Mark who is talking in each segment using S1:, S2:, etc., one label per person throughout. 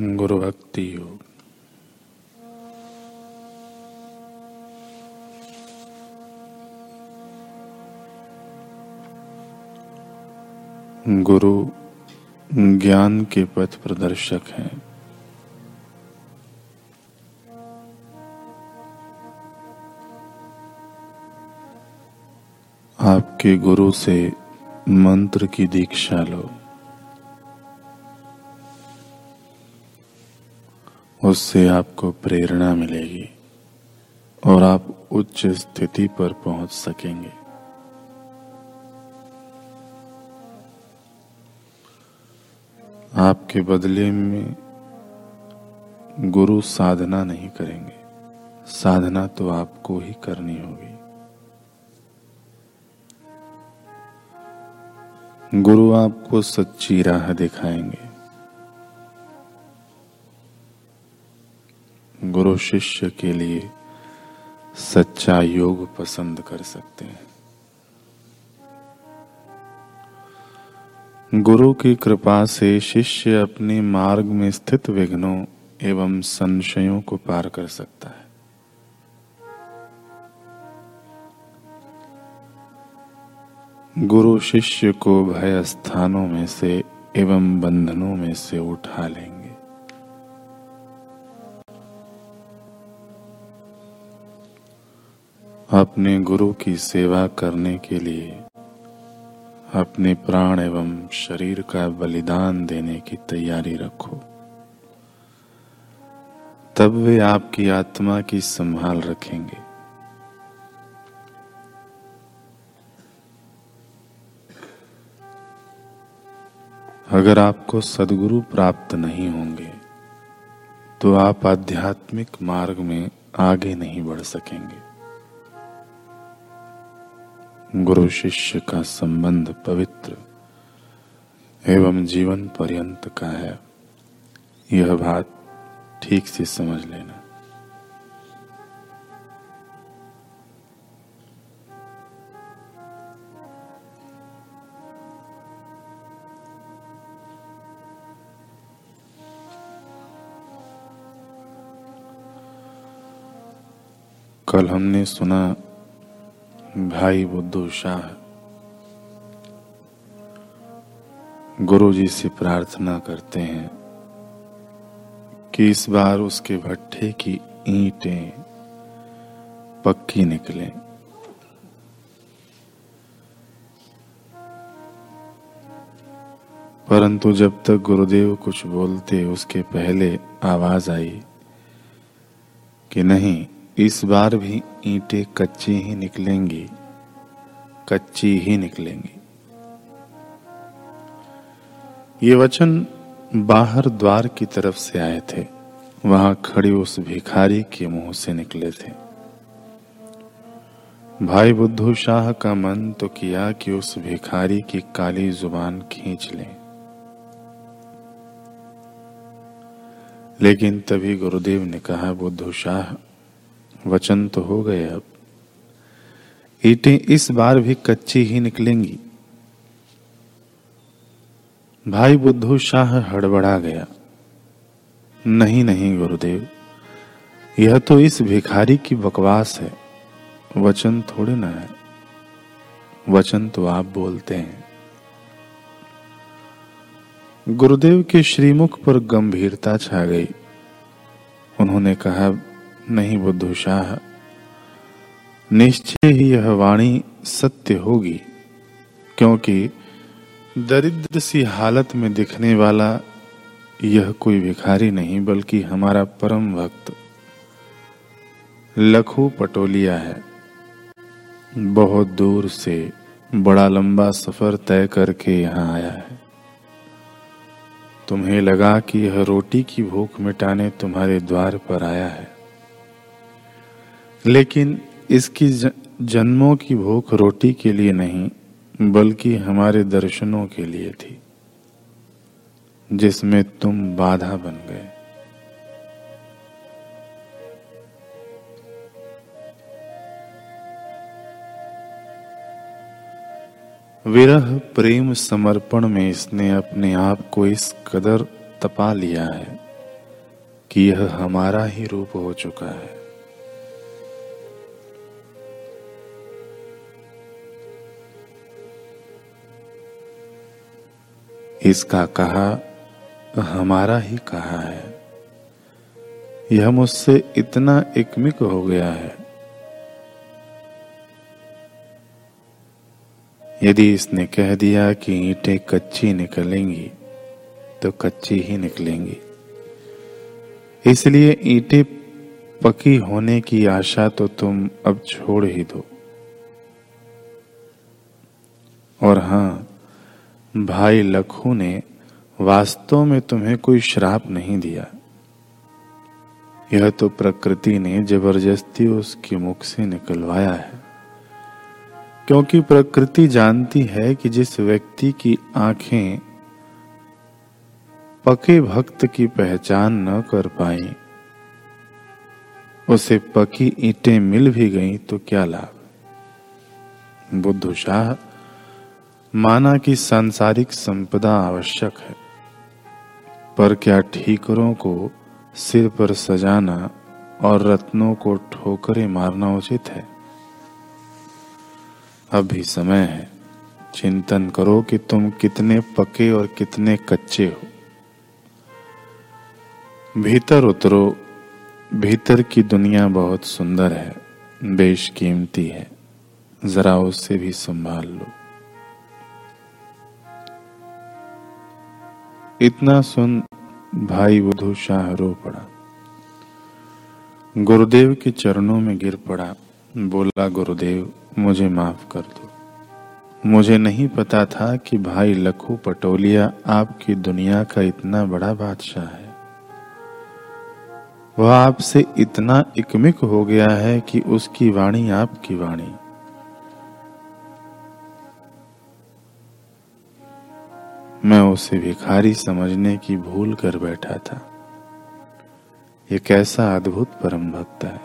S1: गुरु भक्ति योग। गुरु ज्ञान के पथ प्रदर्शक हैं। आपके गुरु से मंत्र की दीक्षा लो। उससे आपको प्रेरणा मिलेगी और आप उच्च स्थिति पर पहुँच सकेंगे। आपके बदले में गुरु साधना नहीं करेंगे। साधना तो आपको ही करनी होगी। गुरु आपको सच्ची राह दिखाएँगे। शिष्य के लिए सच्चा योग पसंद कर सकते हैं। गुरु की कृपा से शिष्य अपने मार्ग में स्थित विघ्नों एवं संशयों को पार कर सकता है। गुरु शिष्य को भय स्थानों में से एवं बंधनों में से उठा लेंगे। अपने गुरु की सेवा करने के लिए, अपने प्राण एवं शरीर का बलिदान देने की तैयारी रखो। तब वे आपकी आत्मा की संभाल रखेंगे। अगर आपको सदगुरु प्राप्त नहीं होंगे तो आप आध्यात्मिक मार्ग में आगे नहीं बढ़ सकेंगे। गुरु शिष्य का संबंध पवित्र एवं जीवन पर्यंत का है। यह बात ठीक से समझ लेना। कल हमने सुना भाई बुद्धू शाह गुरु जी से प्रार्थना करते हैं कि इस बार उसके भट्ठे की ईंटें पक्की निकले। परंतु जब तक गुरुदेव कुछ बोलते, उसके पहले आवाज़ आई कि नहीं इस बार भी ईंटें कच्ची ही निकलेंगी, कच्ची ही निकलेंगी। ये वचन बाहर द्वार की तरफ़ से आए थे। वहाँ खड़ी उस भिखारी के मुँह से निकले थे। भाई बुद्धू शाह का मन तो किया कि उस भिखारी की काली ज़ुबान खींच लें। लेकिन तभी गुरुदेव ने कहा, बुद्धू शाह वचन तो हो गए अब। ईटें इस बार भी कच्ची ही निकलेंगी। भाई बुद्धू शाह हड़बड़ा गया। नहीं नहीं, गुरुदेव, यह तो इस भिखारी की बकवास है। वचन थोड़े ना है। वचन तो आप बोलते हैं। गुरुदेव के श्रीमुख पर गंभीरता छा गई। उन्होंने कहा नहीं बुद्धू शाह निश्चय ही यह वाणी सत्य होगी, क्योंकि दरिद्र सी हालत में दिखने वाला यह कोई भिखारी नहीं, बल्कि हमारा परम भक्त। लखू पटोलिया है। बहुत दूर से बड़ा लंबा सफ़र तय करके यहाँ आया है। तुम्हें लगा कि यह रोटी की भूख मिटाने तुम्हारे द्वार पर आया है। लेकिन इसकी जन्मों की भूख रोटी के लिए नहीं, बल्कि हमारे दर्शनों के लिए थी, जिसमें तुम बाधा बन गए। विरह प्रेम समर्पण में इसने अपने आप को इस कदर तपा लिया है कि यह हमारा ही रूप हो चुका है। इसका कहा, हमारा ही कहा है। यह मुझसे इतना एकमिक हो गया है। यदि इसने कह दिया कि ईंटें कच्ची निकलेंगी तो कच्ची ही निकलेंगी। इसलिए ईंटें पकी होने की आशा तो तुम अब छोड़ ही दो। और हाँ भाई लखू ने वास्तव में तुम्हें कोई श्राप नहीं दिया। यह तो प्रकृति ने ज़बरदस्ती उसके मुख से निकलवाया है। क्योंकि प्रकृति जानती है कि जिस व्यक्ति की आँखें पके भक्त की पहचान न कर पाई, उसे पकी ईंटें मिल भी गईं तो क्या लाभ? बुद्धू शाह माना कि सांसारिक संपदा आवश्यक है। पर क्या ठीकरों को सिर पर सजाना और रत्नों को ठोकरे मारना उचित है? अभी समय है। चिंतन करो कि तुम कितने पके और कितने कच्चे हो। भीतर उतरो। भीतर की दुनिया बहुत सुंदर है। बेशकीमती है। जरा उससे भी संभाल लो। इतना सुन भाई बुधु शाह रो पड़ा। गुरुदेव के चरणों में गिर पड़ा। बोला, गुरुदेव, मुझे माफ़ कर दो। मुझे नहीं पता था कि भाई लखू पटोलिया आपकी दुनिया का इतना बड़ा बादशाह है। वह आपसे इतना इकमिक हो गया है कि उसकी वाणी आपकी वाणी। मैं उसे भिखारी समझने की भूल कर बैठा था। ये कैसा अद्भुत परम भक्त है।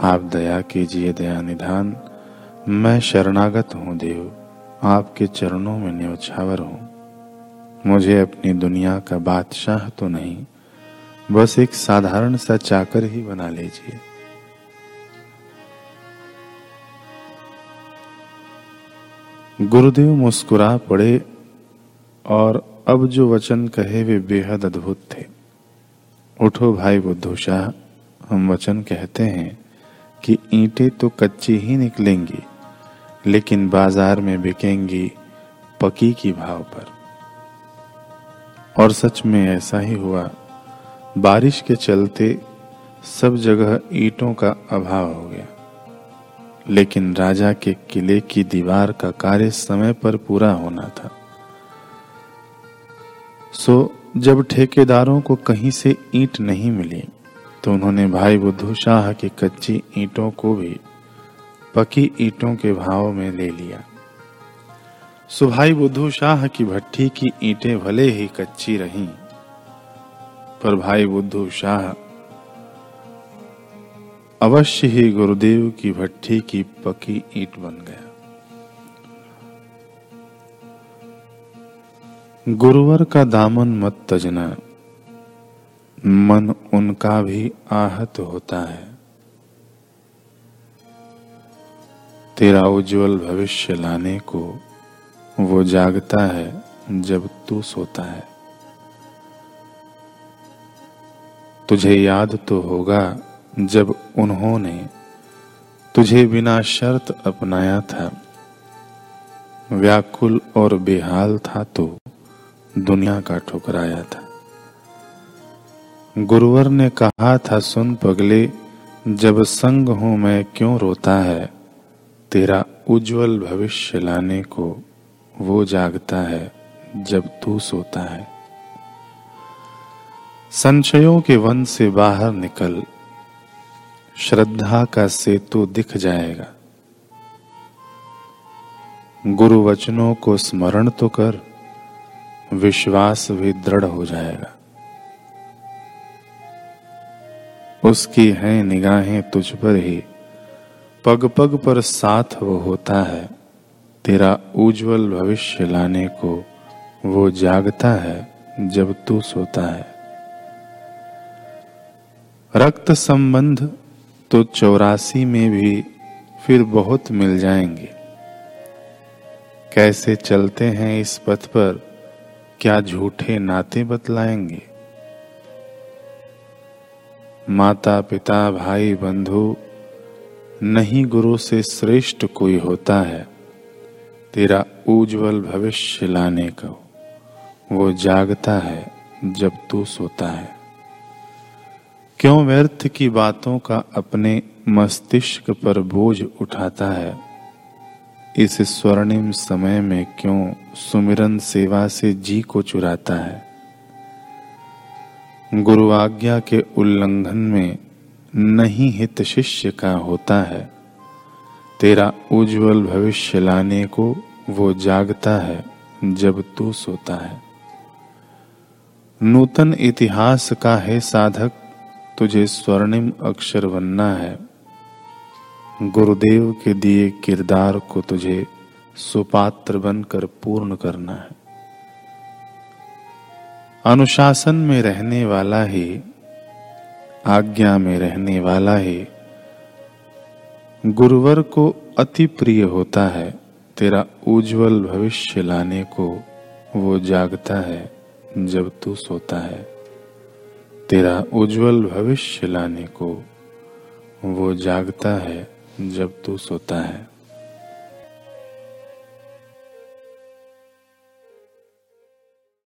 S1: आप दया कीजिए दया निधान। मैं शरणागत हूँ देव। आपके चरणों में न्यौछावर हूँ। मुझे अपनी दुनिया का बादशाह तो नहीं। बस एक साधारण सा चाकर ही बना लीजिए। गुरुदेव मुस्कुरा पड़े और अब जो वचन कहे वे बेहद अद्भुत थे। उठो भाई बुद्धू शाह हम वचन कहते हैं कि ईंटें तो कच्ची ही निकलेंगी, लेकिन बाज़ार में बिकेंगी पकी की भाव पर। और सच में ऐसा ही हुआ, बारिश के चलते सब जगह ईंटों का अभाव हो गया। लेकिन राजा के किले की दीवार का कार्य समय पर पूरा होना था। सो, जब ठेकेदारों को कहीं से ईंट नहीं मिली तो उन्होंने भाई बुद्धू शाह की कच्ची ईंटों को भी पकी ईंटों के भाव में ले लिया। सो, भाई बुद्धू शाह की भट्टी की ईंटें भले ही कच्ची रहीं, पर भाई बुद्धू शाह अवश्य ही गुरुदेव की भट्टी की पकी ईट बन गया। गुरुवर का दामन मत तजना। मन उनका भी आहत होता है। तेरा उज्जवल भविष्य लाने को वो जागता है जब तू सोता है। तुझे याद तो होगा जब उन्होंने तुझे बिना शर्त अपनाया था, व्याकुल और बेहाल था तो दुनिया का ठुकराया था। गुरुवर ने कहा था, सुन पगले, जब संग हूँ मैं, क्यों रोता है? तेरा उज्जवल भविष्य लाने को वो जागता है, जब तू सोता है। संशयों के वन से बाहर निकल श्रद्धा का सेतु दिख जाएगा। गुरु वचनों को स्मरण तो कर, विश्वास भी दृढ़ हो जाएगा। उसकी है निगाहें तुझ पर ही पग पग पर साथ वो होता है। तेरा उज्जवल भविष्य लाने को वो जागता है जब तू सोता है। रक्त संबंध तो चौरासी में भी फिर बहुत मिल जाएँगे। कैसे चलते हैं इस पथ पर? क्या झूठे नाते बतलाएँगे? माता पिता भाई बंधु नहीं गुरु से श्रेष्ठ कोई होता है। तेरा उज्जवल भविष्य लाने को, वो जागता है जब तू सोता है। क्यों व्यर्थ की बातों का अपने मस्तिष्क पर बोझ उठाता है? इस स्वर्णिम समय में क्यों सुमिरन सेवा से जी को चुराता है? गुरु आज्ञा के उल्लंघन में नहीं हित शिष्य का होता है। तेरा उज्जवल भविष्य लाने को वो जागता है जब तू सोता है। नूतन इतिहास का है साधक तुझे स्वर्णिम अक्षर बनना है। गुरुदेव के दिए किरदार को तुझे सुपात्र बनकर पूर्ण करना है। अनुशासन में रहने वाला ही, आज्ञा में रहने वाला ही, गुरुवर को अति प्रिय होता है। तेरा उज्जवल भविष्य लाने को वो जागता है जब तू सोता है। तेरा उज्जवल भविष्य लाने को वो जागता है जब तू सोता है।